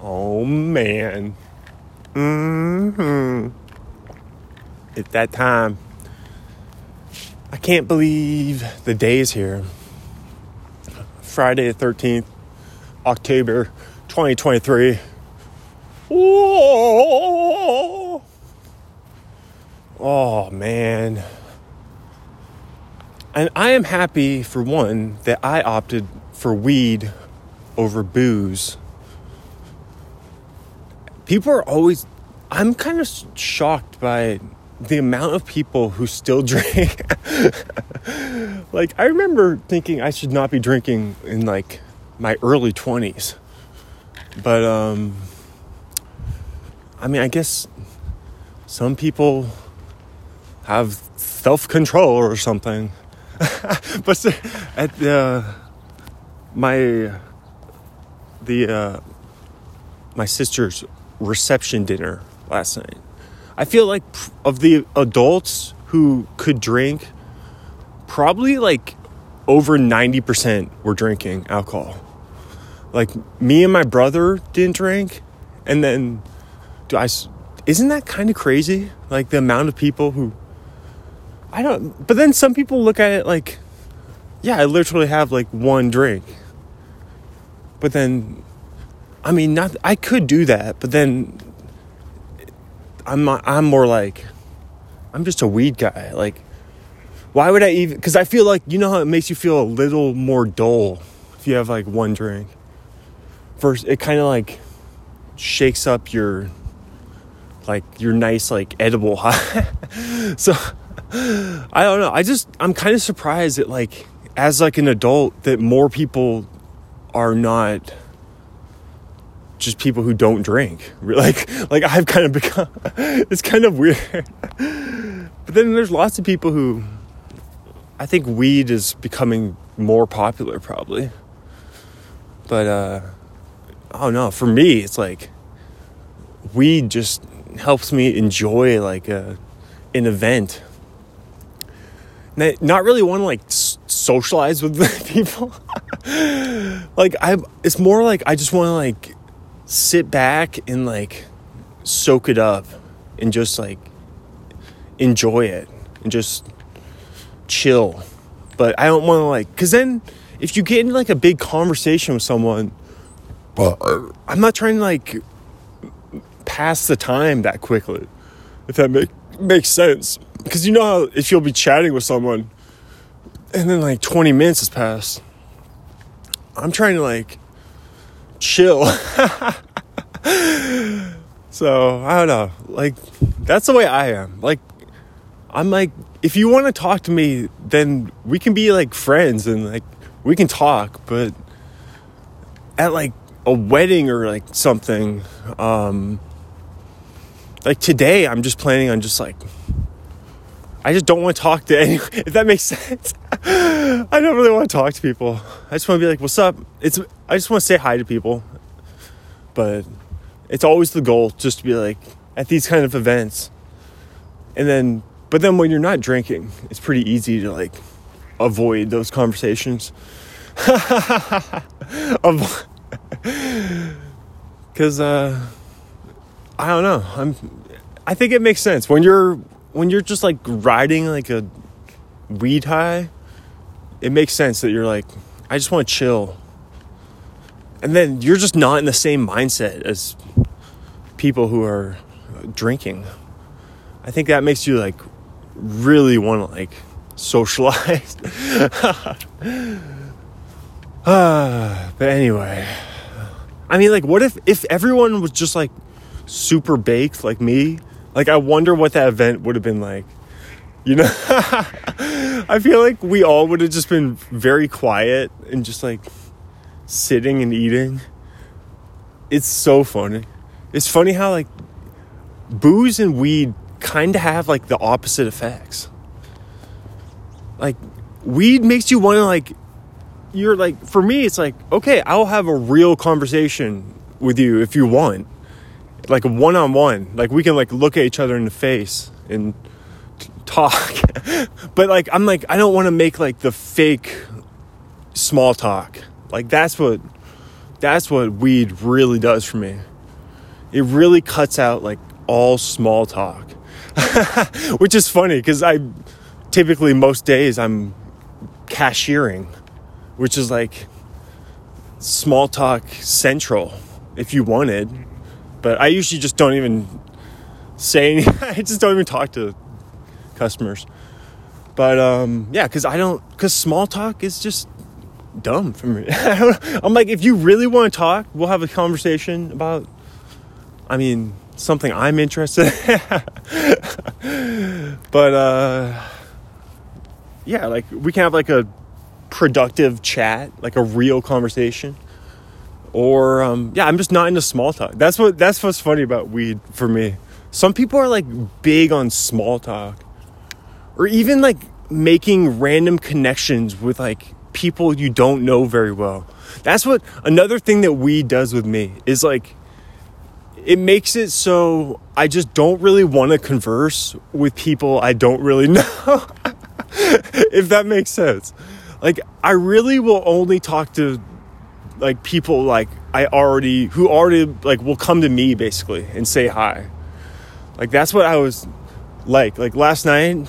Oh man. Mm-hmm. It's that time. I can't believe the day is here. Friday the 13th, October 2023. Whoa. Oh man. And I am happy for one that I opted for weed over booze. People are always, I'm kind of shocked by the amount of people who still drink. like, I remember thinking I should not be drinking in like my early 20s. But, um, I mean, I guess some people have self control or something. but at the my the uh, my sister's reception dinner last night, I feel like of the adults who could drink, probably like over ninety percent were drinking alcohol. Like me and my brother didn't drink, and then do I? Isn't that kind of crazy? Like the amount of people who I don't, but then some people look at it like, yeah, I literally have like one drink. But then, I mean, not, I could do that, but then I'm, I'm more like, I'm just a weed guy. Like, why would I even, because I feel like, you know how it makes you feel a little more dull if you have like one drink. First, it kind of like shakes up your, like, your nice, like, edible high. so, I don't know. I just I'm kind of surprised that like as like an adult that more people are not just people who don't drink. Like like I've kind of become it's kind of weird. but then there's lots of people who I think weed is becoming more popular probably. But uh don't know, for me it's like weed just helps me enjoy like a an event not really want to like socialize with people. like I, it's more like I just want to like sit back and like soak it up and just like enjoy it and just chill. But I don't want to like, cause then if you get into like a big conversation with someone, but uh, I'm not trying to like pass the time that quickly. If that make, makes sense because you know how if you'll be chatting with someone and then like 20 minutes has passed i'm trying to like chill. So i don't know. Like that's the way i am. Like i'm like if you want to talk to me then we can be like friends and like we can talk but at like a wedding or like something um like today i'm just planning on just like I just don't want to talk to anyone, if that makes sense. I don't really want to talk to people. I just want to be like, what's up? It's I just want to say hi to people. But it's always the goal just to be like at these kind of events. And then but then when you're not drinking, it's pretty easy to like avoid those conversations. Cuz uh I don't know. I'm I think it makes sense when you're when you're just like riding like a weed high, it makes sense that you're like, I just want to chill. And then you're just not in the same mindset as people who are drinking. I think that makes you like really want to like socialize. uh, but anyway, I mean, like, what if if everyone was just like super baked like me like, I wonder what that event would have been like. You know, I feel like we all would have just been very quiet and just like sitting and eating. It's so funny. It's funny how like booze and weed kind of have like the opposite effects. Like weed makes you want to like you're like for me it's like okay, I'll have a real conversation with you if you want like one-on-one like we can like look at each other in the face and t- talk but like i'm like i don't want to make like the fake small talk like that's what that's what weed really does for me. It really cuts out like all small talk, which is funny because I typically most days I'm cashiering, which is like small talk central if you wanted. But I usually just don't even say any, I just don't even talk to customers. But um, yeah, because I don't, because small talk is just dumb for me. I'm like, if you really want to talk, we'll have a conversation about, I mean, something I'm interested in. but uh, yeah, like we can have like a productive chat, like a real conversation. Or um, yeah, I'm just not into small talk. That's what that's what's funny about weed for me. Some people are like big on small talk. Or even like making random connections with like people you don't know very well. That's what another thing that weed does with me is like it makes it so I just don't really want to converse with people I don't really know. if that makes sense. Like I really will only talk to like people like I already who already like will come to me basically and say hi. Like that's what I was like. Like last night,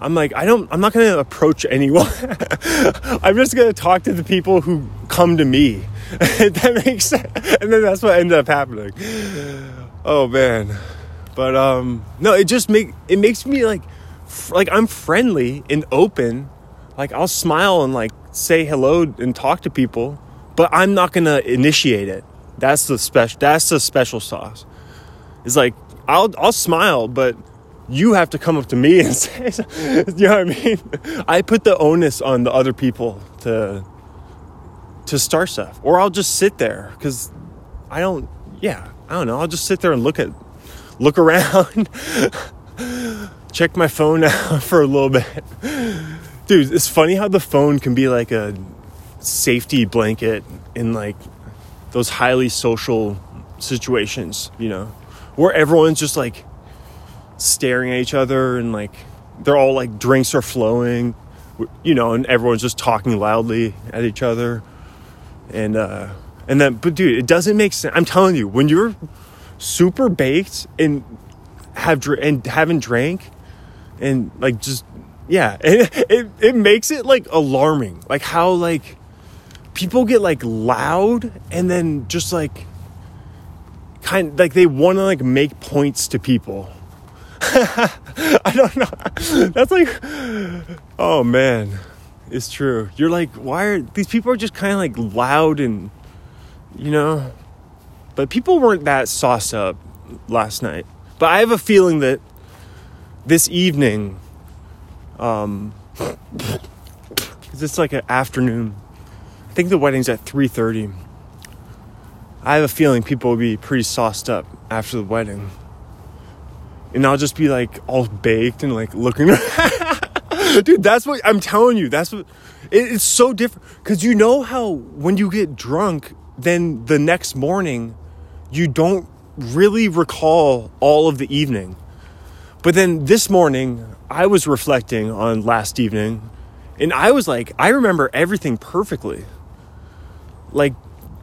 I'm like I don't I'm not to approach anyone. I'm just to talk to the people who come to me. that makes sense. And then that's what ended up happening. Oh man. But um no, it just make it makes me like like I'm friendly and open. Like I'll smile and like say hello and talk to people, but I'm not to initiate it. That's the special that's the special sauce. It's like I'll I'll smile, but you have to come up to me and say, you know what I mean? I put the onus on the other people to to start stuff, or I'll just sit there because I don't. Yeah, I don't know. I'll just sit there and look at, look around, check my phone out for a little bit. Dude, it's funny how the phone can be like a safety blanket in like those highly social situations, you know, where everyone's just like staring at each other and like they're all like drinks are flowing, you know, and everyone's just talking loudly at each other. And uh and then but dude, it doesn't make sense. I'm telling you, when you're super baked and have dr- and haven't drank and like just yeah, it, it it makes it like alarming. Like how like people get like loud and then just like kind like they want to like make points to people. I don't know. That's like oh man. It's true. You're like why are these people are just kind of like loud and you know but people weren't that sauced up last night. But I have a feeling that this evening um it's like an afternoon. I think the wedding's at 3:30. I have a feeling people will be pretty sauced up after the wedding. And I'll just be like all baked and like looking. Dude, that's what I'm telling you. That's what it, it's so different. Because you know how when you get drunk, then the next morning, you don't really recall all of the evening. But then this morning, I was reflecting on last evening and I was like, I remember everything perfectly. Like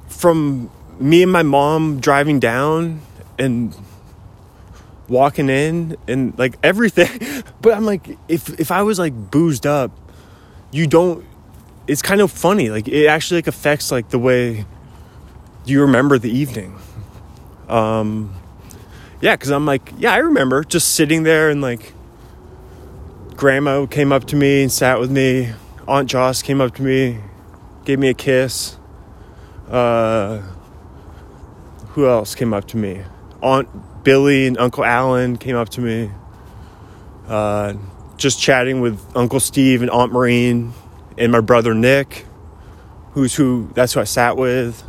from me and my mom driving down and walking in and like everything. But I'm like, if if I was like boozed up, you don't. It's kind of funny. Like it actually like affects like the way you remember the evening. Um, yeah, because I'm like, yeah, I remember just sitting there and like. Grandma came up to me and sat with me. Aunt Joss came up to me, gave me a kiss. Uh, who else came up to me? Aunt Billy and Uncle Alan came up to me. Uh, just chatting with Uncle Steve and Aunt Maureen and my brother Nick, who's who, that's who I sat with.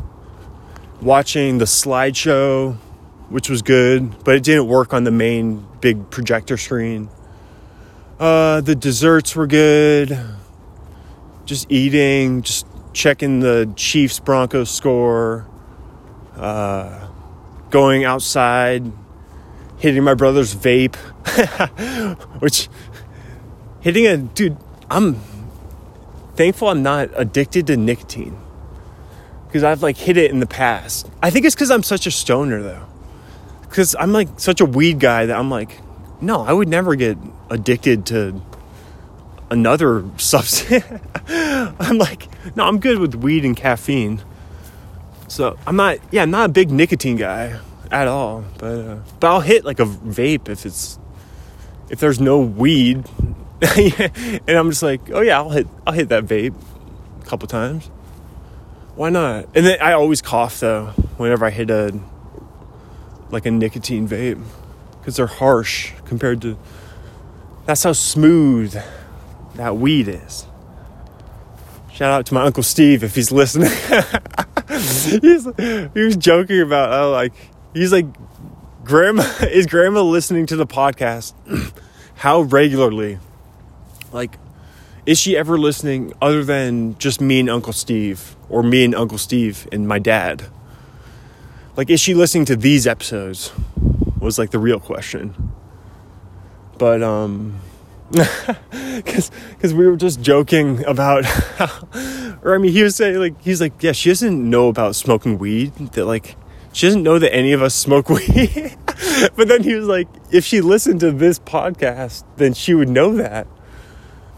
Watching the slideshow, which was good, but it didn't work on the main big projector screen. Uh, the desserts were good. Just eating, just checking the Chiefs Broncos score. Uh, going outside, hitting my brother's vape, which hitting a dude, I'm thankful I'm not addicted to nicotine because I've like hit it in the past. I think it's because I'm such a stoner though. Because I'm like such a weed guy that I'm like, no, I would never get addicted to another substance. I'm like, no, I'm good with weed and caffeine. So I'm not, yeah, I'm not a big nicotine guy at all. But uh, but I'll hit like a vape if it's if there's no weed, and I'm just like, oh yeah, I'll hit I'll hit that vape a couple times. Why not? And then I always cough though whenever I hit a like a nicotine vape because they're harsh compared to. That's how smooth that weed is. Shout out to my uncle Steve if he's listening. he's, he was joking about oh like he's like grandma is grandma listening to the podcast how regularly like is she ever listening other than just me and uncle steve or me and uncle steve and my dad like is she listening to these episodes was like the real question but um because we were just joking about how, or i mean he was saying like he's like yeah she doesn't know about smoking weed that like she doesn't know that any of us smoke weed. But then he was like if she listened to this podcast then she would know that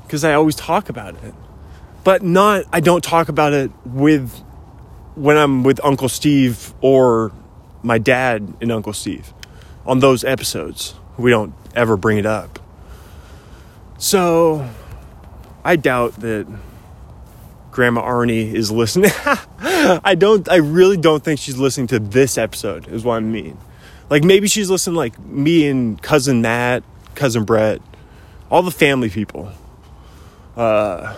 because i always talk about it. But not i don't talk about it with when i'm with uncle steve or my dad and uncle steve on those episodes. We don't ever bring it up so I doubt that Grandma Arnie is listening. I don't I really don't think she's listening to this episode, is what I mean. Like maybe she's listening like me and cousin Matt, cousin Brett, all the family people. Uh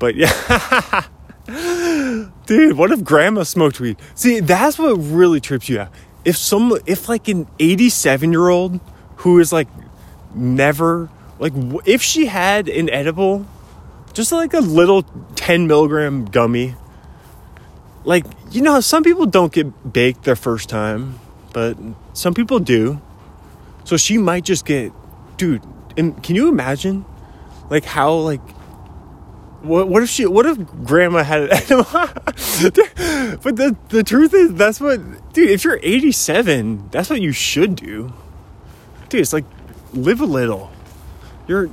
but yeah. Dude, what if grandma smoked weed? See, that's what really trips you out. If some if like an 87 year old who is like never like, if she had an edible, just like a little 10 milligram gummy, like, you know, some people don't get baked their first time, but some people do. So she might just get, dude, can you imagine? Like, how, like, what, what if she what if grandma had it but the the truth is that's what dude if you're 87 that's what you should do dude it's like live a little you're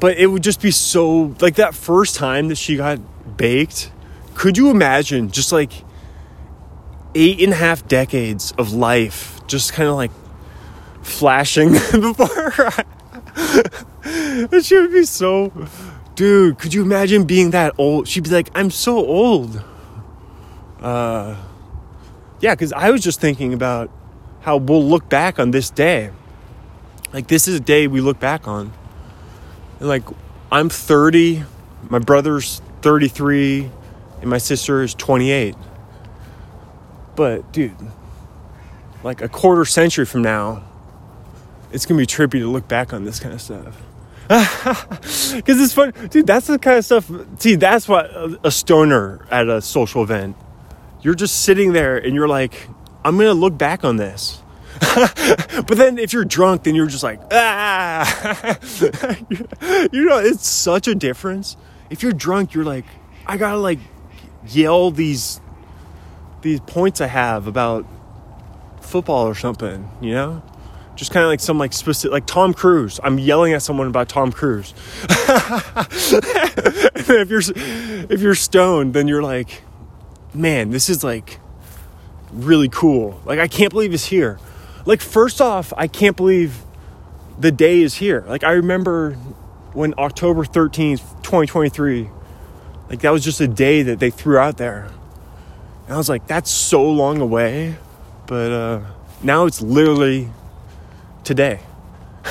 but it would just be so like that first time that she got baked could you imagine just like eight and a half decades of life just kind of like flashing before her and she would be so dude could you imagine being that old? She'd be like i'm so old. Uh yeah because i was just thinking about how we'll look back on this day like this is a day we look back on. And like I'm 30, my brother's 33, and my sister is 28. But dude, like a quarter century from now, it's gonna be trippy to look back on this kind of stuff. Because it's fun, dude. That's the kind of stuff. See, that's what a stoner at a social event. You're just sitting there and you're like, I'm gonna look back on this. but then if you're drunk, then you're just like, ah. you know, it's such a difference. If you're drunk, you're like, I gotta like yell these these points I have about football or something, you know? Just kind of like some like specific, like Tom Cruise. I'm yelling at someone about Tom Cruise. if you're if you're stoned, then you're like, man, this is like really cool. Like I can't believe it's here. Like, first off, I can't believe the day is here. Like, I remember when October 13th, 2023, like, that was just a day that they threw out there. And I was like, that's so long away. But uh, now it's literally today.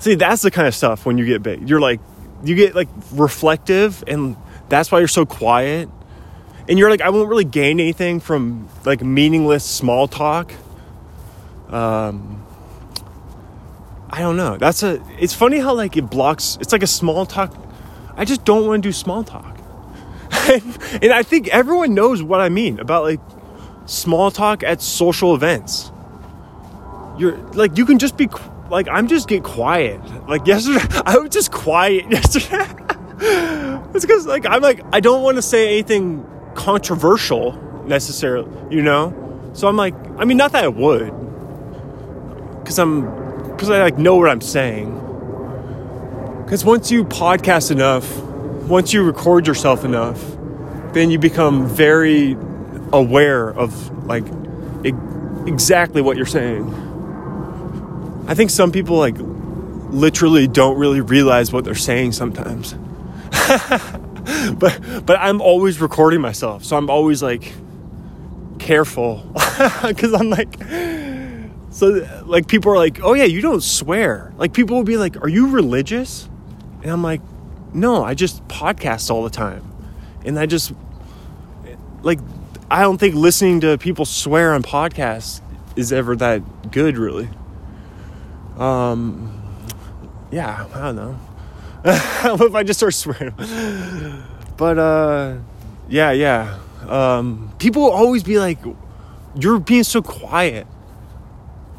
See, that's the kind of stuff when you get big. You're like, you get like reflective, and that's why you're so quiet. And you're like, I won't really gain anything from like meaningless small talk um, I don't know. That's a. It's funny how like it blocks. It's like a small talk. I just don't want to do small talk. and I think everyone knows what I mean about like small talk at social events. You're like you can just be like I'm just get quiet. Like yesterday, I was just quiet yesterday. it's because like I'm like I don't want to say anything controversial necessarily, you know? So I'm like, I mean, not that I would, because I'm, because I like know what I'm saying. Because once you podcast enough, once you record yourself enough, then you become very aware of like e- exactly what you're saying. I think some people like literally don't really realize what they're saying sometimes. but but I'm always recording myself, so I'm always like careful because I'm like so like people are like, "Oh yeah, you don't swear." Like people will be like, "Are you religious?" And I'm like, "No, I just podcast all the time." And I just like I don't think listening to people swear on podcasts is ever that good really. Um yeah, I don't know. what if I just start swearing? But uh yeah, yeah. Um people will always be like you're being so quiet.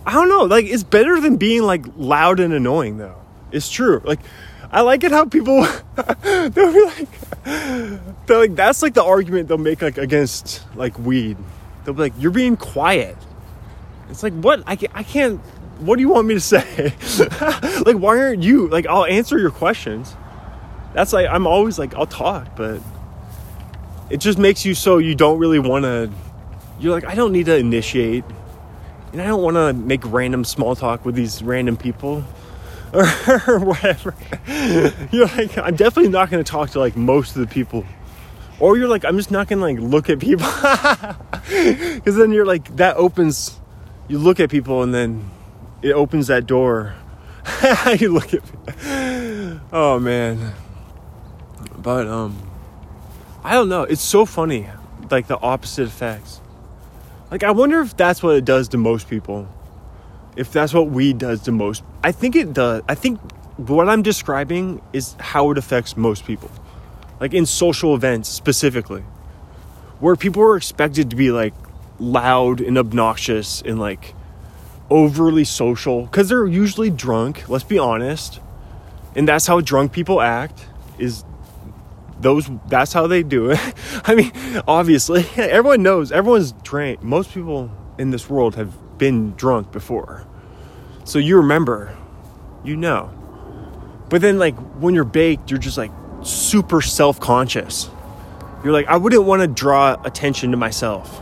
I don't know, like it's better than being like loud and annoying though. It's true. Like I like it how people they'll be like they're like that's like the argument they'll make like against like weed. They'll be like, You're being quiet. It's like what? I can't, I can't what do you want me to say? like why aren't you like I'll answer your questions. That's like I'm always like I'll talk, but it just makes you so you don't really want to you're like I don't need to initiate and I don't want to make random small talk with these random people or, whatever. you're like, I'm definitely not going to talk to like most of the people. Or you're like, I'm just not going to like look at people. Because then you're like, that opens, you look at people and then it opens that door. you look at, oh man. But, um, I don't know. It's so funny, like the opposite effects. Like, I wonder if that's what it does to most people. If that's what weed does to most. I think it does. I think what I'm describing is how it affects most people. Like in social events specifically. Where people are expected to be like loud and obnoxious and like overly social because they're usually drunk, let's be honest. And that's how drunk people act is those that's how they do it. I mean, obviously, everyone knows, everyone's drank. Most people in this world have been drunk before. So you remember, you know. But then like when you're baked, you're just like super self-conscious. You're like I wouldn't want to draw attention to myself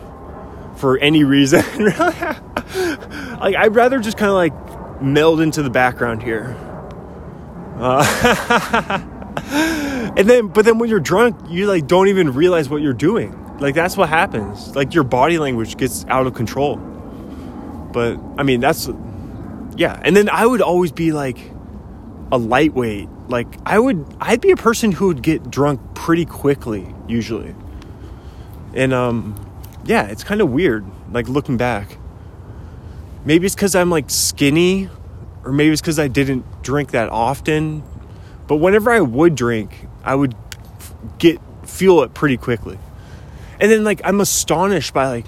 for any reason. like I'd rather just kind of like meld into the background here. Uh, and then but then when you're drunk you like don't even realize what you're doing. Like that's what happens. Like your body language gets out of control. But i mean that's yeah. And then i would always be like a lightweight. Like i would i'd be a person who would get drunk pretty quickly usually. And um yeah it's kind of weird like looking back. Maybe it's because i'm like skinny or maybe it's because i didn't drink that often. But whenever I would drink, I would get feel it pretty quickly. And then like I'm astonished by like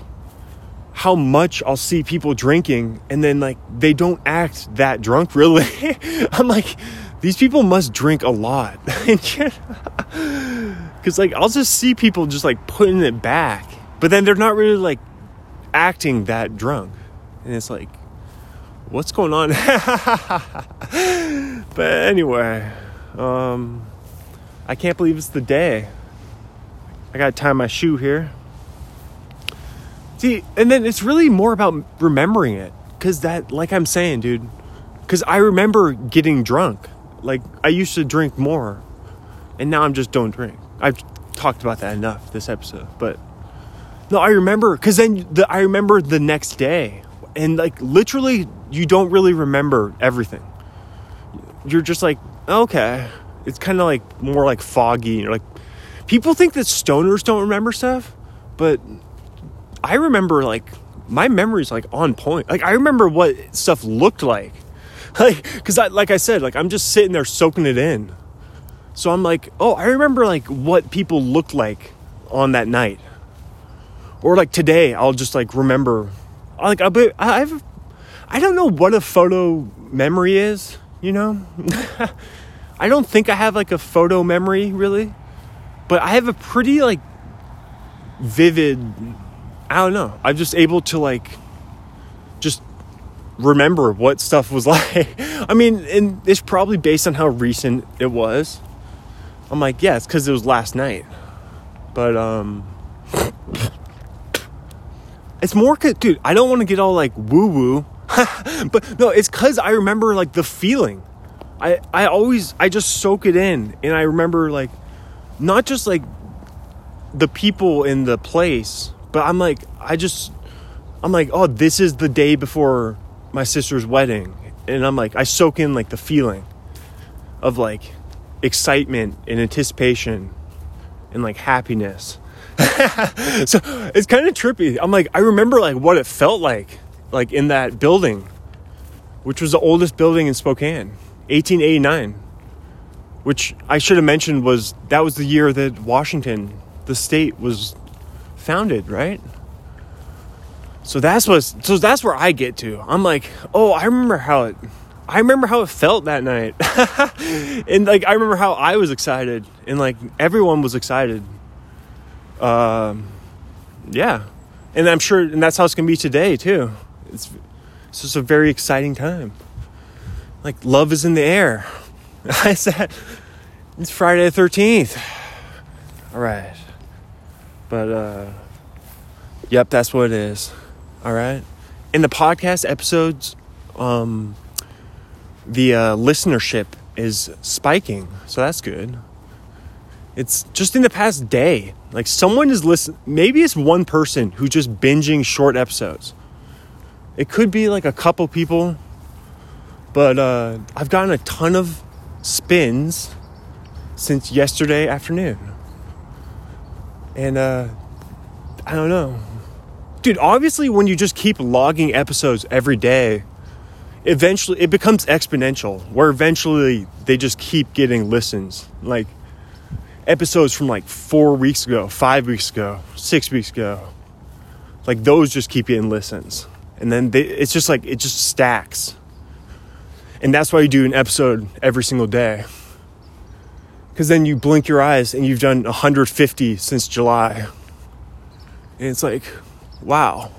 how much I'll see people drinking and then like they don't act that drunk really. I'm like these people must drink a lot. Cuz like I'll just see people just like putting it back, but then they're not really like acting that drunk. And it's like what's going on? but anyway, um, I can't believe it's the day. I gotta tie my shoe here. See, and then it's really more about remembering it. Cause that, like I'm saying, dude, cause I remember getting drunk. Like I used to drink more, and now I'm just don't drink. I've talked about that enough this episode, but no, I remember. Cause then the, I remember the next day, and like literally, you don't really remember everything. You're just like, okay. It's kind of like more like foggy. Like people think that stoners don't remember stuff, but I remember like my memory's like on point. Like I remember what stuff looked like. Like cuz I like I said, like I'm just sitting there soaking it in. So I'm like, "Oh, I remember like what people looked like on that night." Or like today, I'll just like remember like I I've I don't know what a photo memory is, you know? I don't think I have like a photo memory really, but I have a pretty like vivid I don't know. I'm just able to like just remember what stuff was like. I mean, and it's probably based on how recent it was. I'm like, yeah, it's because it was last night. But um, it's more, dude. I don't want to get all like woo woo, but no, it's because I remember like the feeling. I I always I just soak it in, and I remember like not just like the people in the place, but I'm like I just I'm like, oh, this is the day before my sister's wedding, and I'm like I soak in like the feeling of like excitement and anticipation and like happiness. so it's kind of trippy. I'm like, I remember like what it felt like, like in that building, which was the oldest building in Spokane, 1889. Which I should have mentioned was that was the year that Washington, the state, was founded, right? So that's what. So that's where I get to. I'm like, oh, I remember how it I remember how it felt that night. and like I remember how I was excited and like everyone was excited. Um yeah. And I'm sure and that's how it's going to be today too. It's it's just a very exciting time. Like love is in the air. I said it's Friday the 13th. All right. But uh yep, that's what it is. All right. In the podcast episodes um the uh, listenership is spiking, so that's good. It's just in the past day, like someone is listen. Maybe it's one person who's just binging short episodes. It could be like a couple people, but uh, I've gotten a ton of spins since yesterday afternoon, and uh, I don't know, dude. Obviously, when you just keep logging episodes every day eventually it becomes exponential where eventually they just keep getting listens. Like episodes from like four weeks ago five weeks ago six weeks ago. Like those just keep getting listens. And then they, it's just like it just stacks and that's why you do an episode every single day because then you blink your eyes and you've done 150 since july and it's like wow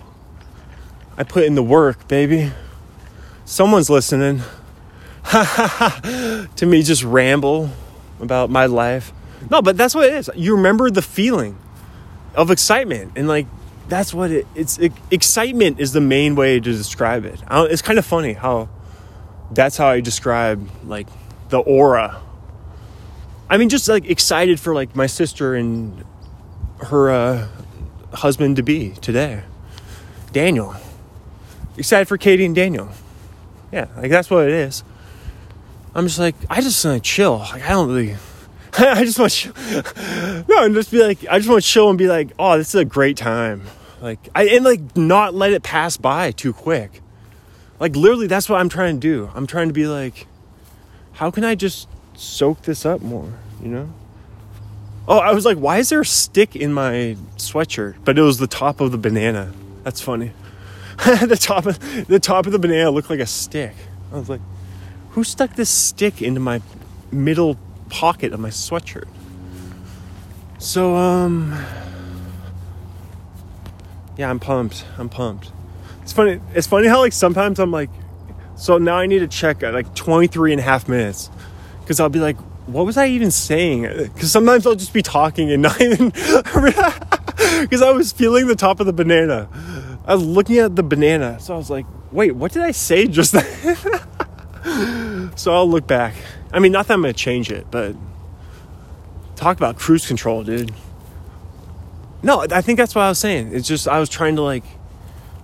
i put in the work baby someone's listening to me just ramble about my life. No, but that's what it is. You remember the feeling of excitement, and like that's what it, it's. It, excitement is the main way to describe it. it's kind of funny how that's how I describe like the aura. I mean, just like excited for like my sister and her uh, husband to be today, Daniel. Excited for Katie and Daniel. Yeah, like that's what it is. I'm just like, I just want to chill. Like, I don't really. I just want to no, and just be like, I just want to chill and be like, oh, this is a great time. Like, I and like not let it pass by too quick. Like, literally, that's what I'm trying to do. I'm trying to be like, how can I just soak this up more? You know? Oh, I was like, why is there a stick in my sweatshirt? But it was the top of the banana. That's funny. the top of the top of the banana looked like a stick. I was like, who stuck this stick into my middle pocket of my sweatshirt? So um yeah, I'm pumped. I'm pumped. It's funny. It's funny how like sometimes I'm like, so now I need to check at like 23 and a half minutes because I'll be like, what was I even saying? Because sometimes I'll just be talking and not even because I was feeling the top of the banana. I was looking at the banana, so I was like, wait, what did I say just then? so I'll look back. I mean, not that I'm gonna change it, but talk about cruise control, dude. No, I think that's what I was saying. It's just I was trying to like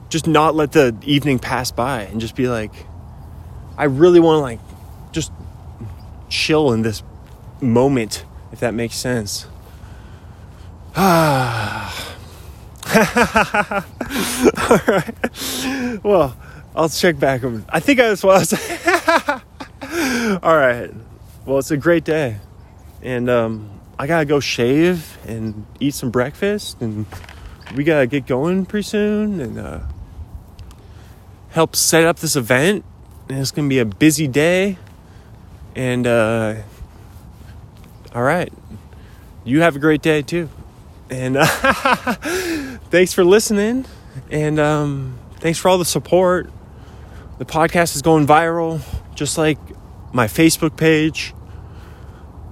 just not let the evening pass by and just be like I really want to like just chill in this moment if that makes sense. Ah. All right. Well, I'll check back. I think I was. All right. Well, it's a great day, and um, I gotta go shave and eat some breakfast, and we gotta get going pretty soon, and uh, help set up this event. And it's gonna be a busy day, and uh, all right. You have a great day too. And uh, thanks for listening. And um, thanks for all the support. The podcast is going viral, just like my Facebook page.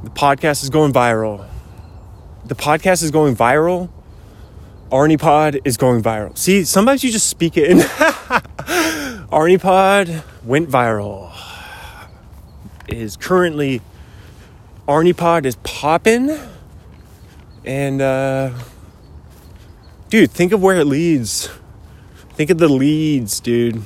The podcast is going viral. The podcast is going viral. Arne Pod is going viral. See, sometimes you just speak it. Arne Pod went viral. Is currently Arne Pod is popping. And uh dude, think of where it leads. Think of the leads, dude.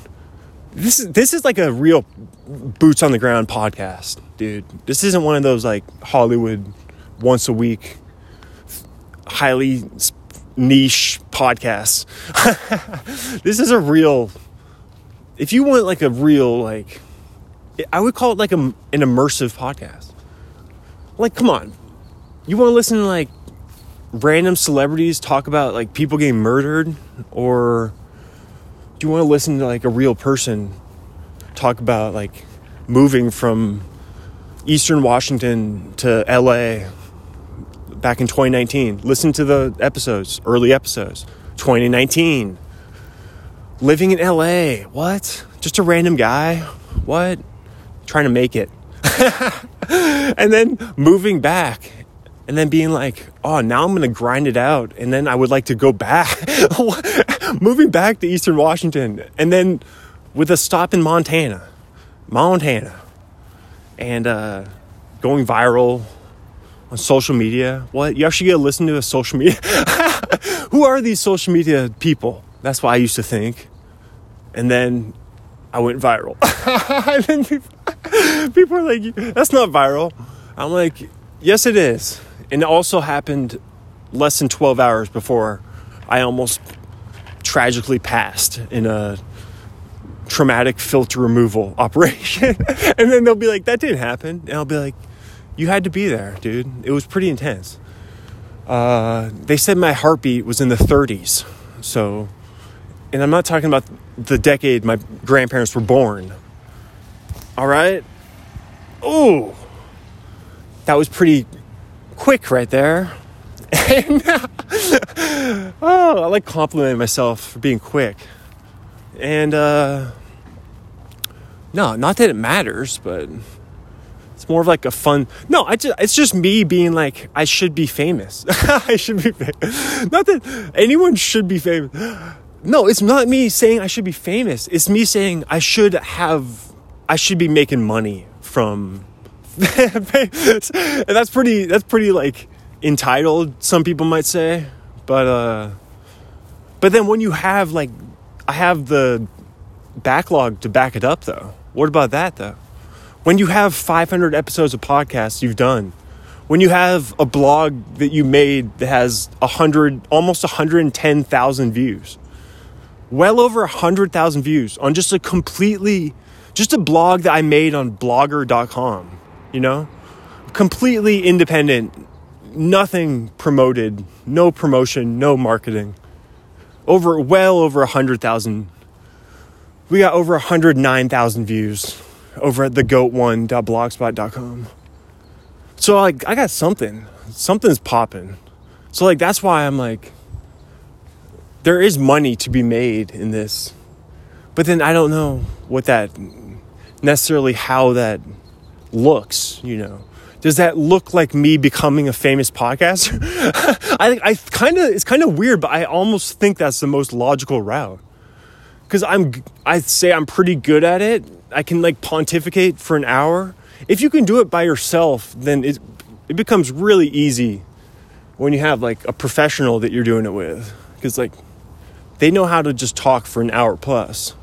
This is this is like a real boots on the ground podcast, dude. This isn't one of those like Hollywood once a week highly niche podcasts. this is a real if you want like a real like I would call it like a, an immersive podcast. Like come on. You want to listen to like random celebrities talk about like people getting murdered or do you want to listen to like a real person talk about like moving from eastern washington to la back in 2019 listen to the episodes early episodes 2019 living in la what just a random guy what trying to make it and then moving back and then being like, oh, now I'm going to grind it out. And then I would like to go back, moving back to Eastern Washington. And then with a stop in Montana, Montana, and uh, going viral on social media. What? You actually get to listen to a social media? Who are these social media people? That's what I used to think. And then I went viral. people, people are like, that's not viral. I'm like, yes, it is. And it also happened less than 12 hours before I almost tragically passed in a traumatic filter removal operation. and then they'll be like, that didn't happen. And I'll be like, you had to be there, dude. It was pretty intense. Uh, they said my heartbeat was in the 30s. So, and I'm not talking about the decade my grandparents were born. All right? Oh, that was pretty quick right there. And, oh, I like complimenting myself for being quick. And uh, no, not that it matters, but it's more of like a fun. No, I just, it's just me being like I should be famous. I should be famous. Not that anyone should be famous. No, it's not me saying I should be famous. It's me saying I should have I should be making money from and that's pretty that's pretty like entitled some people might say. But uh but then when you have like i have the backlog to back it up though. What about that though? When you have 500 episodes of podcasts you've done when you have a blog that you made that has 100 almost 110000 views well over 100000 views on just a completely just a blog that i made on blogger.com you know? Completely independent, nothing promoted, no promotion, no marketing. Over, well over 100,000. We got over 109,000 views over at thegoat1.blogspot.com. So, like, I got something. Something's popping. So, like, that's why I'm like, there is money to be made in this. But then I don't know what that necessarily how that looks, you know. Does that look like me becoming a famous podcaster? I, I kind of, it's kind of weird, but I almost think that's the most logical route. Cause I'm, I say I'm pretty good at it. I can like pontificate for an hour. If you can do it by yourself, then it, it becomes really easy when you have like a professional that you're doing it with. Cause like they know how to just talk for an hour plus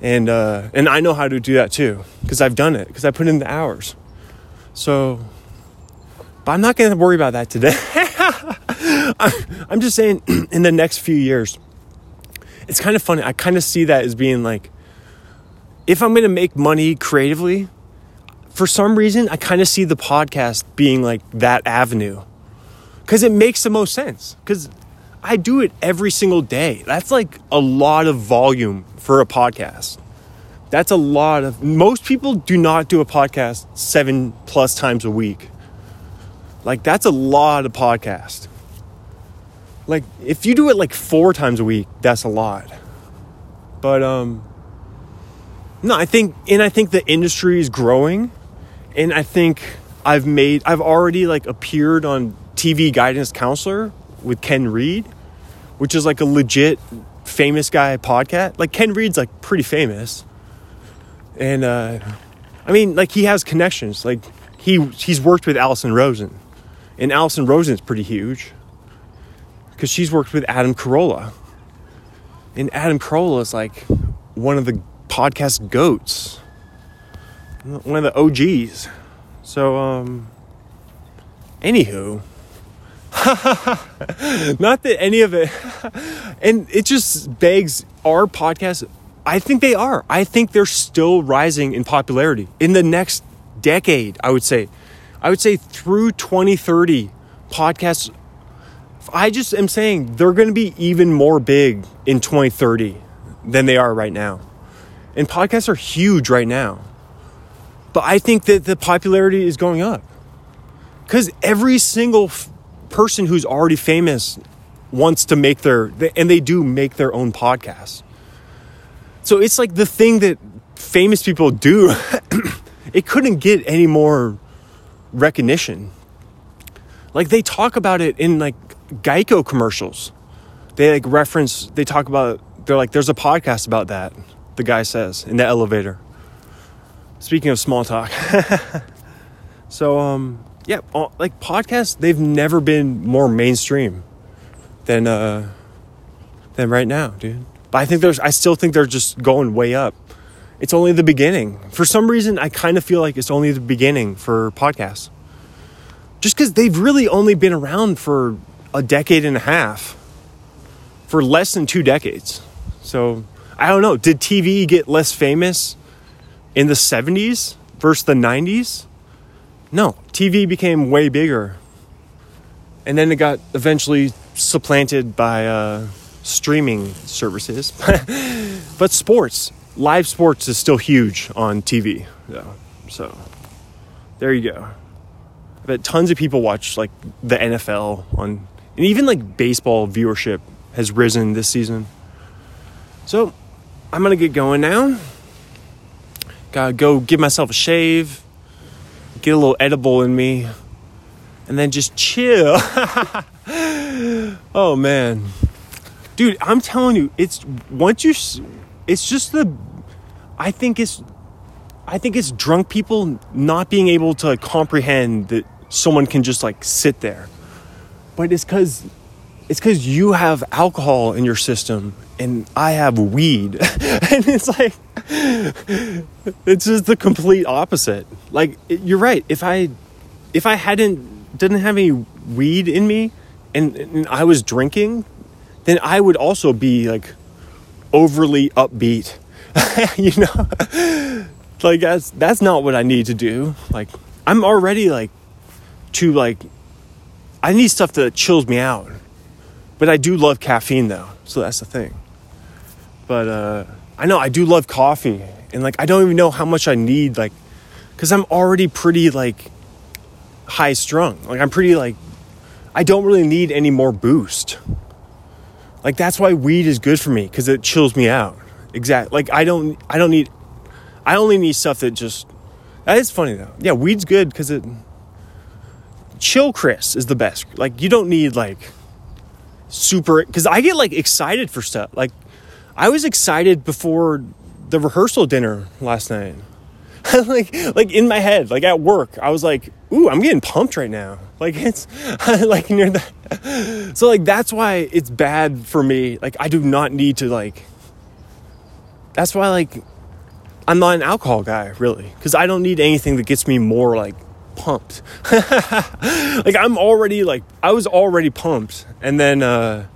and uh, and I know how to do that too because I've done it because I put in the hours. So, but I'm not going to worry about that today. I'm just saying, in the next few years, it's kind of funny. I kind of see that as being like, if I'm going to make money creatively, for some reason, I kind of see the podcast being like that avenue because it makes the most sense. Because I do it every single day. That's like a lot of volume for a podcast. That's a lot of most people do not do a podcast 7 plus times a week. Like that's a lot of podcast. like if you do it like four times a week, that's a lot. But um no, I think and I think the industry is growing and I think I've made I've already like appeared on TV guidance counselor with Ken Reed, which is like a legit famous guy podcast. Like Ken Reed's like pretty famous. And uh I mean like he has connections. Like he he's worked with Alison Rosen. And Alison Rosen's pretty huge. Cuz she's worked with Adam Carolla. And Adam Carolla is like one of the podcast goats. One of the OGs. So um anywho, not that any of it, and it just begs our podcast. I think they are. I think they're still rising in popularity in the next decade. I would say, I would say through 2030, podcasts. I just am saying they're going to be even more big in 2030 than they are right now. And podcasts are huge right now. But I think that the popularity is going up. Because every single f- person who's already famous wants to make their, and they do make their own podcast. So it's like the thing that famous people do. it couldn't get any more recognition. Like they talk about it in like Geico commercials. They like reference, they talk about, they're like, there's a podcast about that, the guy says in the elevator. Speaking of small talk. so, um, yeah, like podcasts, they've never been more mainstream than, uh, than right now, dude. But I think there's, I still think they're just going way up. It's only the beginning. For some reason, I kind of feel like it's only the beginning for podcasts. Just because they've really only been around for a decade and a half, for less than two decades. So I don't know. Did TV get less famous in the 70s versus the 90s? No, TV became way bigger. And then it got eventually supplanted by uh, streaming services. but sports, live sports is still huge on TV, though. So there you go. I bet tons of people watch like the NFL on, and even like baseball viewership has risen this season. So I'm gonna get going now. Gotta go give myself a shave, get a little edible in me, and then just chill. oh man. Dude, I'm telling you, it's once you it's just the I think it's I think it's drunk people not being able to comprehend that someone can just like sit there. But it's cuz it's cuz you have alcohol in your system and I have weed. and it's like it's just the complete opposite. Like you're right. If I if I hadn't didn't have any weed in me and, and I was drinking, then I would also be like overly upbeat. you know? like that's that's not what I need to do. Like I'm already like too like I need stuff that chills me out. But I do love caffeine though. So that's the thing. But uh, I know I do love coffee, and like I don't even know how much I need, like, because I'm already pretty like high strung. Like I'm pretty like I don't really need any more boost. Like that's why weed is good for me because it chills me out. Exactly. Like I don't I don't need I only need stuff that just that is funny though. Yeah, weed's good because it chill Chris is the best. Like you don't need like super because I get like excited for stuff. Like I was excited before the rehearsal dinner last night. like like in my head, like at work, I was like, "Ooh, I'm getting pumped right now." Like it's like near that. So like that's why it's bad for me. Like I do not need to like That's why like I'm not an alcohol guy, really, cuz I don't need anything that gets me more like pumped. like I'm already like I was already pumped and then uh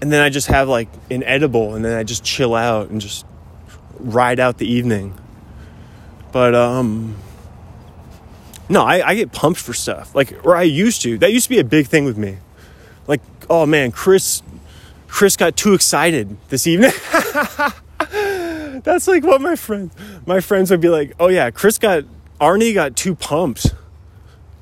and then I just have like an edible and then I just chill out and just ride out the evening. But um no, I, I get pumped for stuff. Like or I used to. That used to be a big thing with me. Like, oh man, Chris Chris got too excited this evening. That's like what my friends my friends would be like, oh yeah, Chris got Arne got too pumped.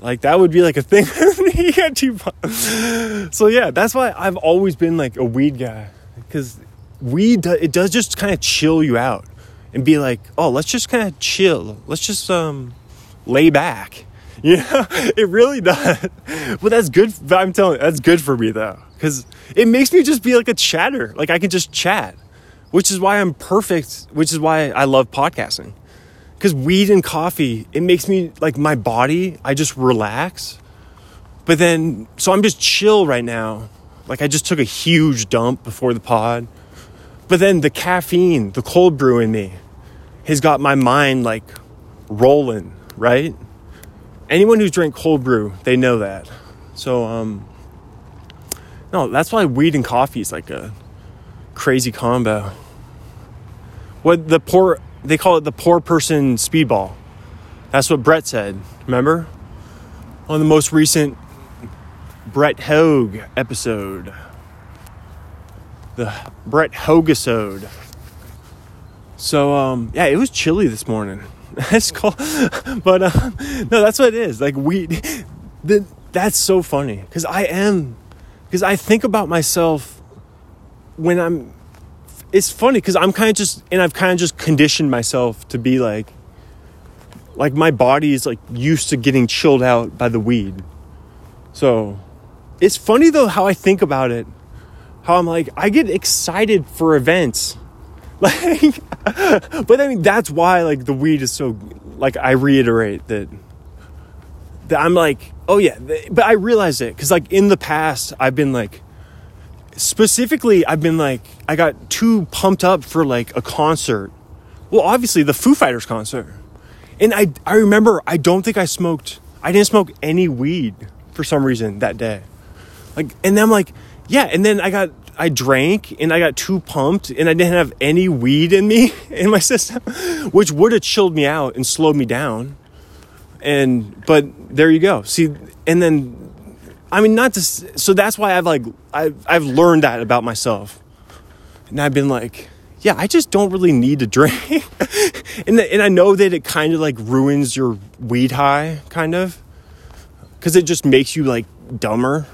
Like that would be like a thing he got two pumps. So yeah, that's why I've always been like a weed guy because weed it does just kind of chill you out and be like, oh, let's just kind of chill. Let's just um lay back. You know, it really does. But that's good. I'm telling you, that's good for me though, because it makes me just be like a chatter. Like I can just chat, which is why I'm perfect. Which is why I love podcasting. Because weed and coffee, it makes me like my body. I just relax. But then, so I'm just chill right now. Like I just took a huge dump before the pod. But then the caffeine, the cold brew in me, has got my mind like rolling, right? anyone who's drank cold brew, they know that. So, um, no, that's why weed and coffee is like a crazy combo. What the poor, they call it the poor person speedball. That's what Brett said, remember? On the most recent Brett Hogue episode. The Brett Hogesode. So, um, yeah, it was chilly this morning. That's cool. But uh, no, that's what it is. Like we, the, that's so funny because I am, because I think about myself when I'm. It's funny because I'm kind of just, and I've kind of just conditioned myself to be like, like my body is like used to getting chilled out by the weed. So, it's funny though how I think about it. How I'm like, I get excited for events Like, but I mean, that's why like the weed is so. Like, I reiterate that. That I'm like, oh yeah, but I realize it because like in the past I've been like, specifically I've been like, I got too pumped up for like a concert. Well, obviously the Foo Fighters concert, and I I remember I don't think I smoked. I didn't smoke any weed for some reason that day. Like, and then I'm like, yeah, and then I got I drank and I got too pumped and I didn't have any weed in me in my system, which would have chilled me out and slowed me down. And but there you go. See, and then I mean not to so that's why I've like I've I've learned that about myself. And I've been like, yeah, I just don't really need to drink. and and I know that it kind of like ruins your weed high kind of cuz it just makes you like dumber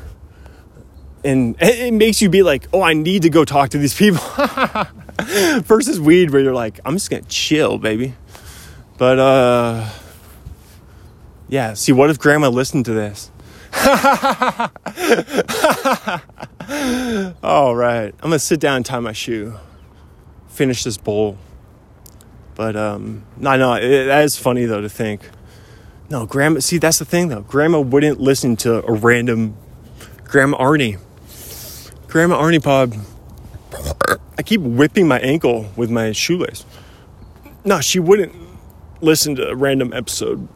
and it makes you be like, oh, I need to go talk to these people. Versus weed, where you're like, I'm just gonna chill, baby. But uh, yeah. See, what if Grandma listened to this? All right, I'm gonna sit down and tie my shoe, finish this bowl. But um, no, no, it, that is funny though to think. No, Grandma. See, that's the thing though. Grandma wouldn't listen to a random Grandma Arne. Grandma Arne Pod, I keep whipping my ankle with my shoelace. No, she wouldn't listen to a random episode.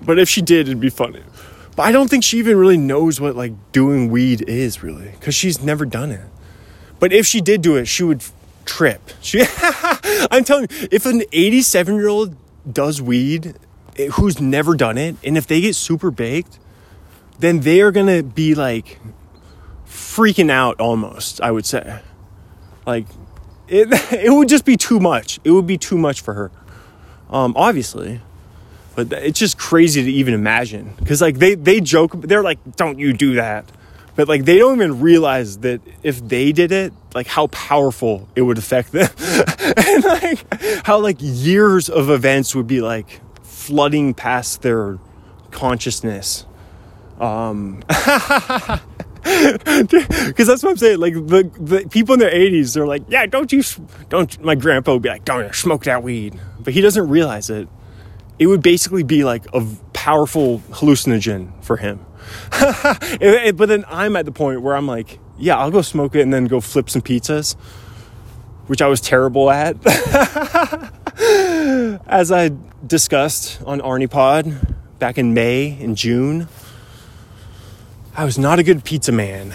But if she did, it'd be funny. But I don't think she even really knows what like doing weed is really, because she's never done it. But if she did do it, she would trip. She, I'm telling you, if an 87 year old does weed eh, who's never done it, and if they get super baked, then they are gonna be like freaking out almost, I would say. Like, it, it would just be too much. It would be too much for her, um, obviously. But it's just crazy to even imagine. Because, like, they, they joke, they're like, don't you do that. But, like, they don't even realize that if they did it, like, how powerful it would affect them. and, like, how, like, years of events would be, like, flooding past their consciousness. Um, Because that's what I'm saying. Like the, the people in their 80s, they're like, yeah, don't you, don't. My grandpa would be like, don't smoke that weed, but he doesn't realize it. It would basically be like a powerful hallucinogen for him. but then I'm at the point where I'm like, yeah, I'll go smoke it and then go flip some pizzas, which I was terrible at. As I discussed on Arne Pod back in May and June. I was not a good pizza man.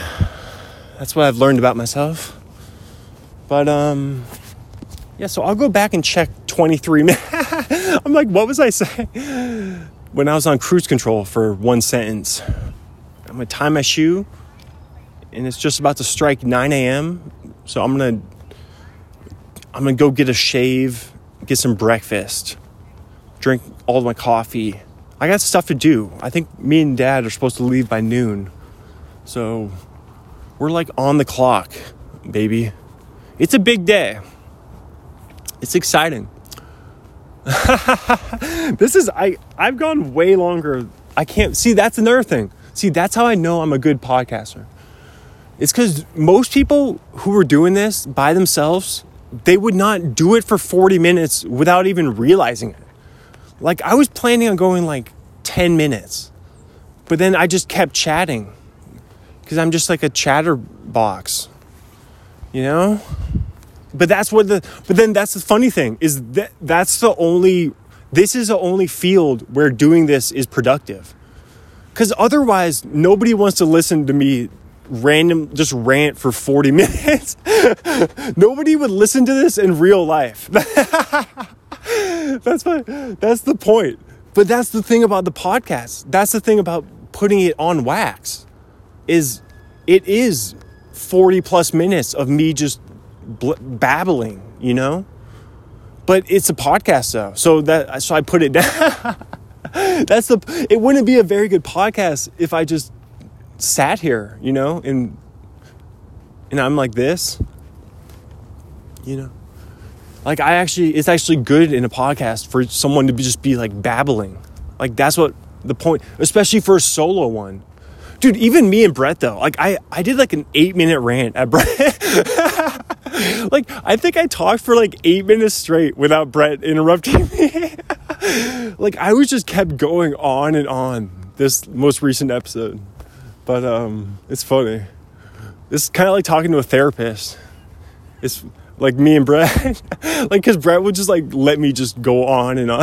That's what I've learned about myself. But um yeah, so I'll go back and check 23 minutes. I'm like, what was I saying? When I was on cruise control for one sentence. I'm gonna tie my shoe and it's just about to strike 9 a.m. So I'm gonna I'm gonna go get a shave, get some breakfast, drink all my coffee. I got stuff to do. I think me and dad are supposed to leave by noon. So we're like on the clock, baby. It's a big day. It's exciting. this is I I've gone way longer. I can't see that's another thing. See, that's how I know I'm a good podcaster. It's cuz most people who are doing this by themselves, they would not do it for 40 minutes without even realizing it. Like I was planning on going like 10 minutes. But then I just kept chatting cuz I'm just like a chatterbox. You know? But that's what the but then that's the funny thing is that that's the only this is the only field where doing this is productive. Because otherwise nobody wants to listen to me random just rant for 40 minutes. Nobody would listen to this in real life. That's my that's the point. But that's the thing about the podcast. That's the thing about putting it on wax is it is 40 plus minutes of me just bl- babbling, you know? But it's a podcast though. So that so I put it down. That's the it wouldn't be a very good podcast if I just sat here, you know, and and I'm like this. You know? Like I actually it's actually good in a podcast for someone to be, just be like babbling. Like that's what the point, especially for a solo one. Dude, even me and Brett though, like I I did like an 8 minute rant at Brett. like I think I talked for like eight minutes straight without Brett interrupting me. like I was just kept going on and on this most recent episode. But um it's funny. It's kind of like talking to a therapist. It's like me and Brett. like cuz Brett would just like let me just go on and on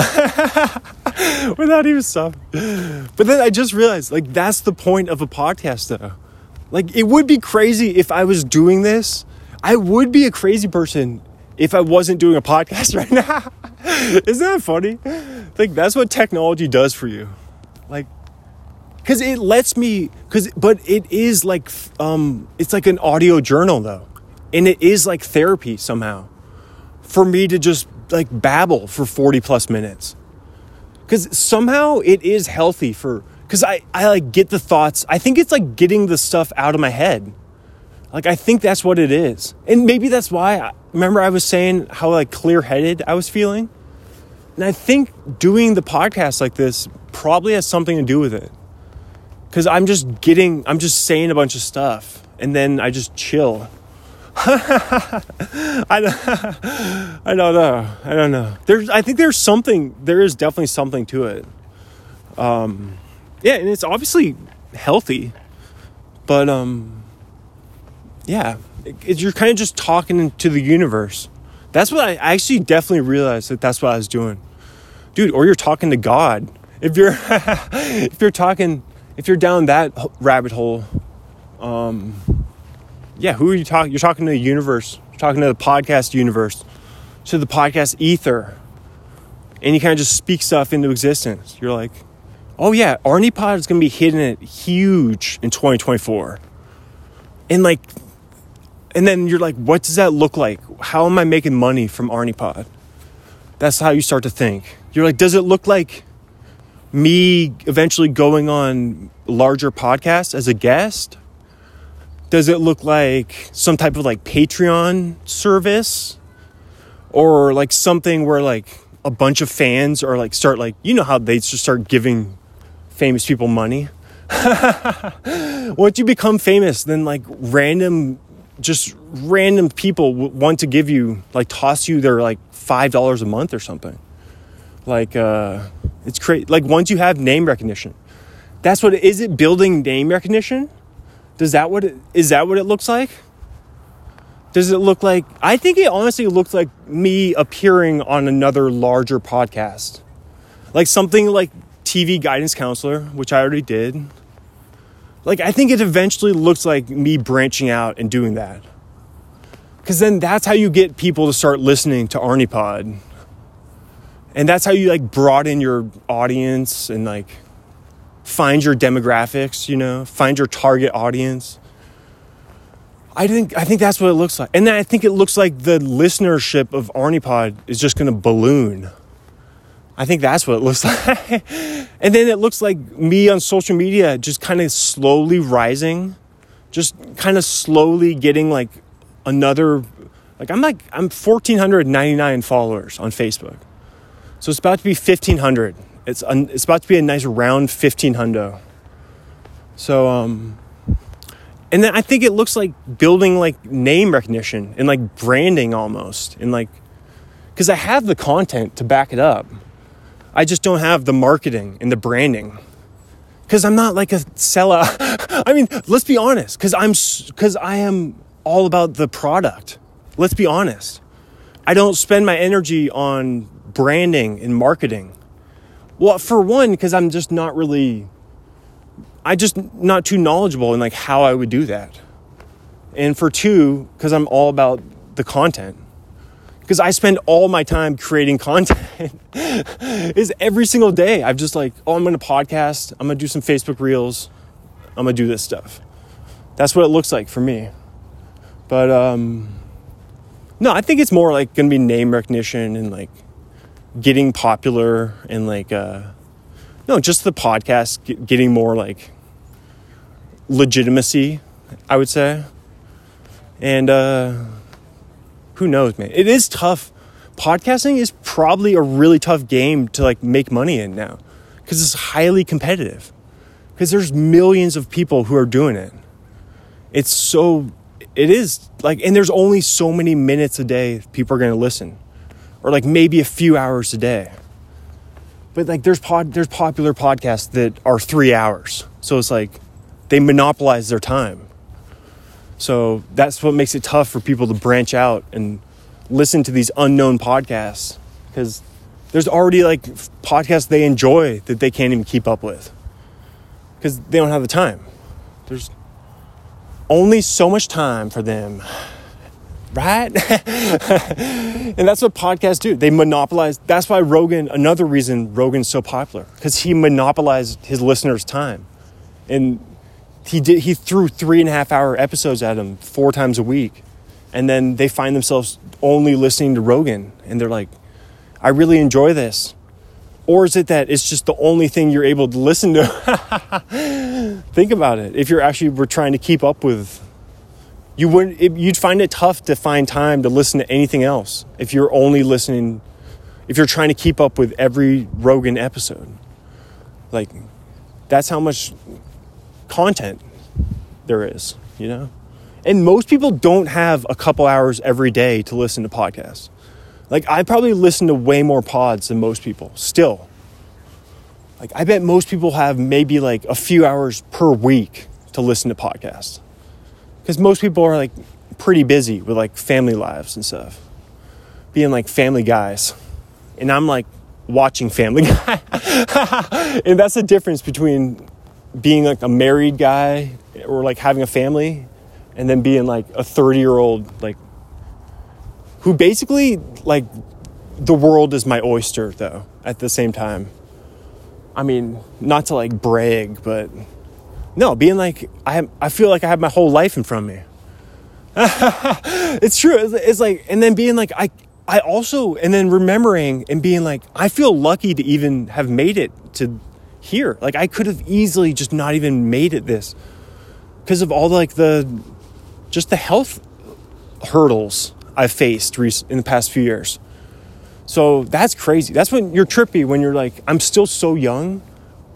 without even stopping. But then I just realized like that's the point of a podcast though. Like it would be crazy if I was doing this I would be a crazy person if I wasn't doing a podcast right now. Isn't that funny? Like that's what technology does for you. Like cuz it lets me cuz but it is like um it's like an audio journal though. And it is like therapy somehow. For me to just like babble for 40 plus minutes. Cuz somehow it is healthy for cuz I I like get the thoughts. I think it's like getting the stuff out of my head like I think that's what it is. And maybe that's why I, remember I was saying how like clear-headed I was feeling? And I think doing the podcast like this probably has something to do with it. Cuz I'm just getting I'm just saying a bunch of stuff and then I just chill. I don't, I don't know. I don't know. There's I think there's something there is definitely something to it. Um yeah, and it's obviously healthy. But um yeah, it, you're kind of just talking to the universe. That's what I, I actually definitely realized that that's what I was doing, dude. Or you're talking to God. If you're if you're talking if you're down that rabbit hole, um, yeah, who are you talking? You're talking to the universe. You're talking to the podcast universe, to the podcast ether, and you kind of just speak stuff into existence. You're like, oh yeah, Arne Pod is gonna be hitting it huge in 2024, and like and then you're like, what does that look like? How am I making money from ArnePod? That's how you start to think. You're like, does it look like me eventually going on larger podcasts as a guest? Does it look like some type of like Patreon service? Or like something where like a bunch of fans are like start like you know how they just start giving famous people money? Once you become famous, then like random just random people want to give you like toss you their like five dollars a month or something. Like uh it's crazy like once you have name recognition. That's what it, is it building name recognition? Does that what it is that what it looks like? Does it look like i think it honestly looks like me appearing on another larger podcast. Like something like tv guidance counselor which i already did like, I think it eventually looks like me branching out and doing that. Because then that's how you get people to start listening to Arne Pod. And that's how you like broaden your audience and like find your demographics, you know, find your target audience. I think I think that's what it looks like. And then I think it looks like the listenership of Arne Pod is just gonna balloon. I think that's what it looks like. and then it looks like me on social media just kind of slowly rising, just kind of slowly getting like another like I'm like I'm 1499 followers on Facebook. So it's about to be 1500. It's un, it's about to be a nice round 1500. So um and then I think it looks like building like name recognition and like branding almost and like cuz I have the content to back it up. I just don't have the marketing and the branding. Cuz I'm not like a sellout. I mean, let's be honest cuz I'm cuz I am all about the product. Let's be honest. I don't spend my energy on branding and marketing. Well, for one, because I'm just not really, I just not too knowledgeable in like how I would do that. And for two, because I'm all about the content. Because I spend all my time creating content is every single day. I've just like, oh, I'm gonna podcast, I'm gonna do some Facebook reels, I'm gonna do this stuff. That's what it looks like for me. But um no, I think it's more like gonna be name recognition and like getting popular and like uh no just the podcast getting more like legitimacy i would say and uh who knows man it is tough podcasting is probably a really tough game to like make money in now because it's highly competitive because there's millions of people who are doing it it's so it is like and there's only so many minutes a day people are going to listen or like maybe a few hours a day. But like there's pod there's popular podcasts that are 3 hours. So it's like they monopolize their time. So that's what makes it tough for people to branch out and listen to these unknown podcasts because there's already like podcasts they enjoy that they can't even keep up with because they don't have the time. There's only so much time for them right? and that's what podcasts do. They monopolize. That's why Rogan, another reason Rogan's so popular, because he monopolized his listeners' time. And he did he threw three and a half hour episodes at them four times a week. And then they find themselves only listening to Rogan and they're like, I really enjoy this. Or is it that it's just the only thing you're able to listen to? Think about it. If you're actually were trying to keep up with you would it, you'd find it tough to find time to listen to anything else if you're only listening if you're trying to keep up with every Rogan episode. Like that's how much content there is, you know? And most people don't have a couple hours every day to listen to podcasts. Like I probably listen to way more pods than most people still. Like I bet most people have maybe like a few hours per week to listen to podcasts because most people are like pretty busy with like family lives and stuff, being like family guys, and I'm like watching Family Guy, and that's the difference between being like a married guy or like having a family, and then being like a 30 year old like who basically like the world is my oyster though at the same time. I mean, not to like brag, but no, being like I have, I feel like I have my whole life in front of me. it's true. It's, it's like, and then being like I I also and then remembering and being like I feel lucky to even have made it to here. Like I could have easily just not even made it this because of all the, like the just the health hurdles I've faced in the past few years. So that's crazy. That's when you're trippy when you're like I'm still so young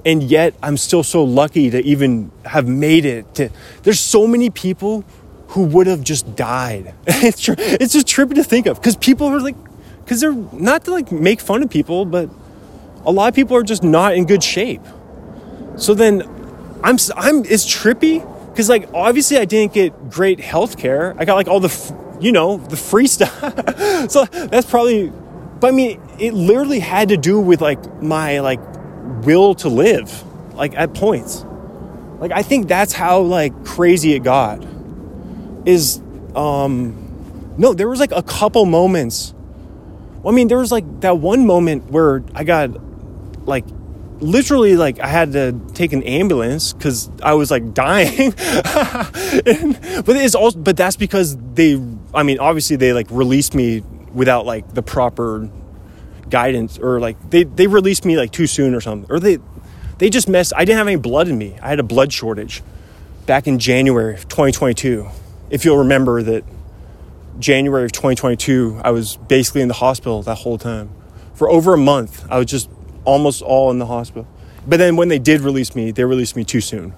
and yet I'm still so lucky to even have made it to there's so many people who would have just died. it's it's just trippy to think of because people are like because they're not to like make fun of people, but a lot of people are just not in good shape. So then I'm I'm it's trippy because like obviously I didn't get great health care. I got like all the you know the free stuff. so that's probably but I mean it literally had to do with like my like will to live like at points like i think that's how like crazy it got is um no there was like a couple moments well, i mean there was like that one moment where i got like literally like i had to take an ambulance because i was like dying and, but it's also but that's because they i mean obviously they like released me without like the proper guidance or like they they released me like too soon or something or they they just messed I didn't have any blood in me. I had a blood shortage back in January of 2022. If you'll remember that January of 2022, I was basically in the hospital that whole time. For over a month, I was just almost all in the hospital. But then when they did release me, they released me too soon.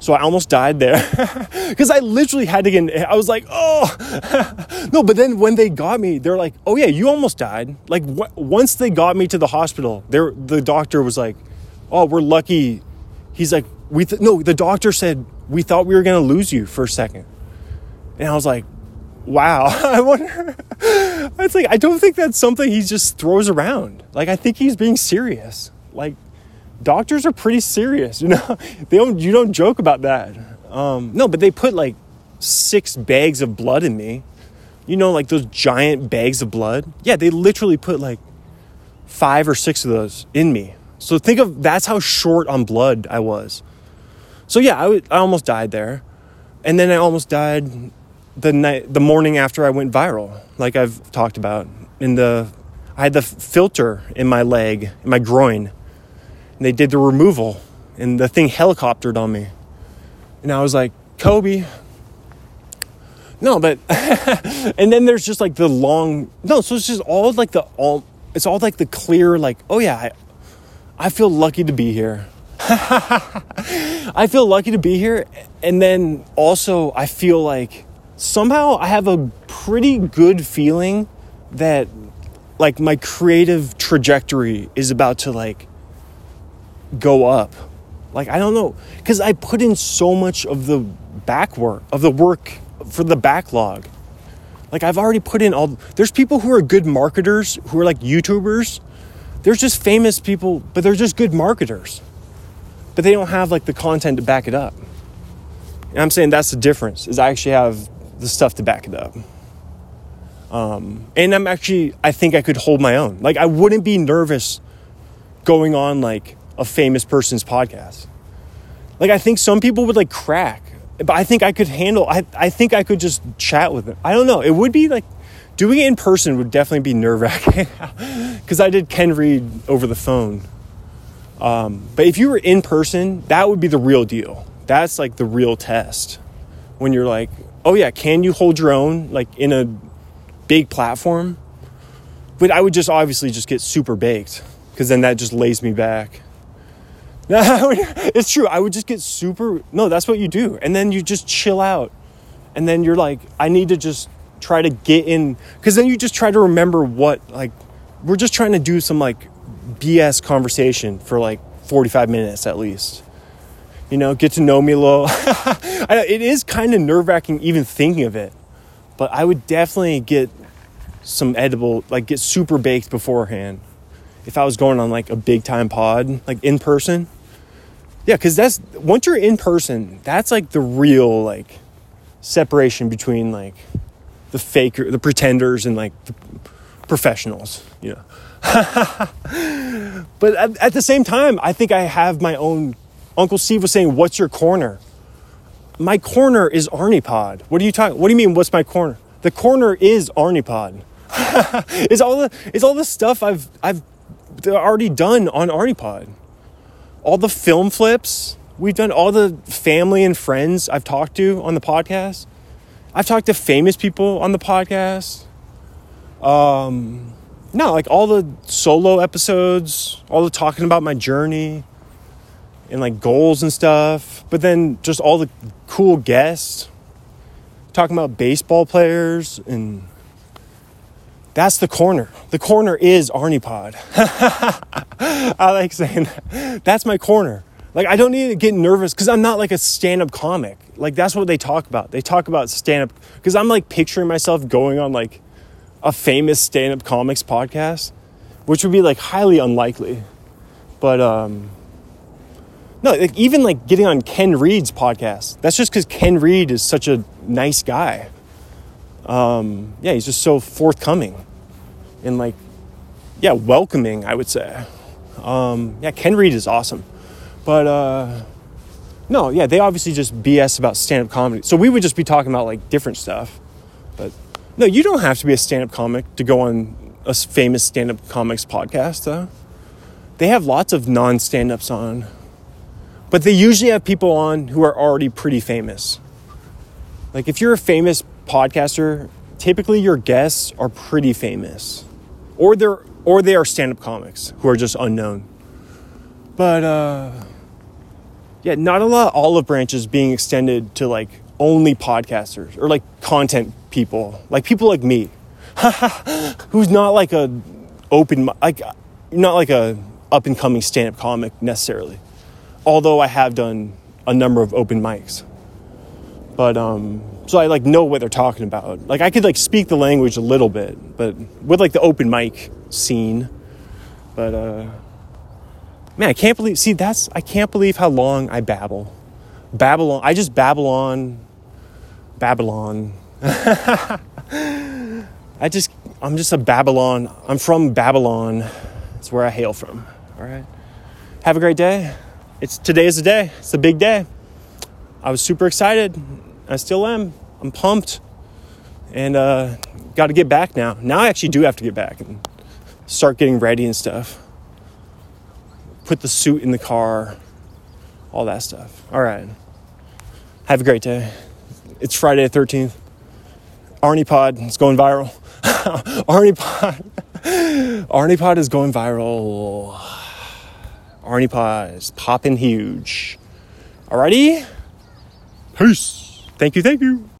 So I almost died there because I literally had to get. I was like, oh no! But then when they got me, they're like, oh yeah, you almost died. Like wh- once they got me to the hospital, there the doctor was like, oh, we're lucky. He's like, we th- no. The doctor said we thought we were gonna lose you for a second, and I was like, wow. I wonder. It's like I don't think that's something he just throws around. Like I think he's being serious. Like doctors are pretty serious, you know. They don't you don't joke about that. Um, no, but they put like six bags of blood in me. You know, like those giant bags of blood. Yeah, they literally put like five or six of those in me. So think of that's how short on blood I was. So yeah, I, w- I almost died there, and then I almost died the night the morning after I went viral, like I've talked about. In the I had the filter in my leg, in my groin and they did the removal and the thing helicoptered on me. And I was like, Kobe. No, but and then there's just like the long no, so it's just all like the all it's all like the clear like, oh yeah, I, I feel lucky to be here. I feel lucky to be here and then also I feel like somehow I have a pretty good feeling that like my creative trajectory is about to like go up. Like I don't know cuz I put in so much of the back work of the work for the backlog. Like I've already put in all there's people who are good marketers who are like YouTubers. There's just famous people, but they're just good marketers. But they don't have like the content to back it up. And I'm saying that's the difference is I actually have the stuff to back it up. Um, and I'm actually I think I could hold my own. Like I wouldn't be nervous going on like a famous person's podcast. Like I think some people would like crack, but I think I could handle. I I think I could just chat with them. I don't know. It would be like doing it in person would definitely be nerve wracking because I did Ken Reed over the phone. Um, but if you were in person, that would be the real deal. That's like the real test when you're like, oh yeah, can you hold your own like in a big platform? But I would just obviously just get super baked because then that just lays me back. No, it's true. I would just get super. No, that's what you do. And then you just chill out. And then you're like, I need to just try to get in. Because then you just try to remember what, like, we're just trying to do some, like, BS conversation for like 45 minutes at least. You know, get to know me a little. it is kind of nerve wracking even thinking of it. But I would definitely get some edible, like, get super baked beforehand if I was going on like a big time pod, like in person. Yeah, because that's once you're in person, that's like the real like separation between like the faker, the pretenders, and like the professionals. You know. but at, at, the same time, I think I have my own. Uncle Steve was saying, "What's your corner?" My corner is Arne Pod. What are you talking? What do you mean? What's my corner? The corner is Arne Pod. it's all the it's all the stuff I've I've already done on Arne Pod all the film flips we've done, all the family and friends I've talked to on the podcast. I've talked to famous people on the podcast. Um, no, like all the solo episodes, all the talking about my journey and like goals and stuff. But then just all the cool guests talking about baseball players and that's the corner. The corner is Arne Pod. I like saying that. That's my corner. Like I don't need to get nervous because I'm not like a stand-up comic. Like that's what they talk about. They talk about stand-up because I'm like picturing myself going on like a famous stand-up comics podcast, which would be like highly unlikely. But um no, like even like getting on Ken Reed's podcast. That's just because Ken Reed is such a nice guy um, yeah, he's just so forthcoming and like, yeah, welcoming, I would say. Um, yeah, Ken Reed is awesome. But uh, no, yeah, they obviously just BS about stand up comedy. So we would just be talking about like different stuff. But no, you don't have to be a stand up comic to go on a famous stand up comics podcast, though. They have lots of non stand ups on, but they usually have people on who are already pretty famous. Like, if you're a famous podcaster, typically your guests are pretty famous, or they're or they are stand up comics who are just unknown. But uh, yeah, not a lot of olive branches being extended to like only podcasters or like content people, like people like me, who's not like a open like not like a up and coming stand up comic necessarily. Although I have done a number of open mics. But um so I like know what they're talking about. Like I could like speak the language a little bit, but with like the open mic scene. But uh man, I can't believe see that's I can't believe how long I babble. Babylon I just babble on Babylon. I just I'm just a Babylon. I'm from Babylon. It's where I hail from. All right. Have a great day. It's today is the day. It's a big day. I was super excited. I still am. I'm pumped. And uh, got to get back now. Now I actually do have to get back and start getting ready and stuff. Put the suit in the car, all that stuff. All right. Have a great day. It's Friday the 13th. Arne Pod is going viral. Arne Pod. Arne Pod is going viral. Arne is popping huge. Alrighty? Peace. Thank you, thank you.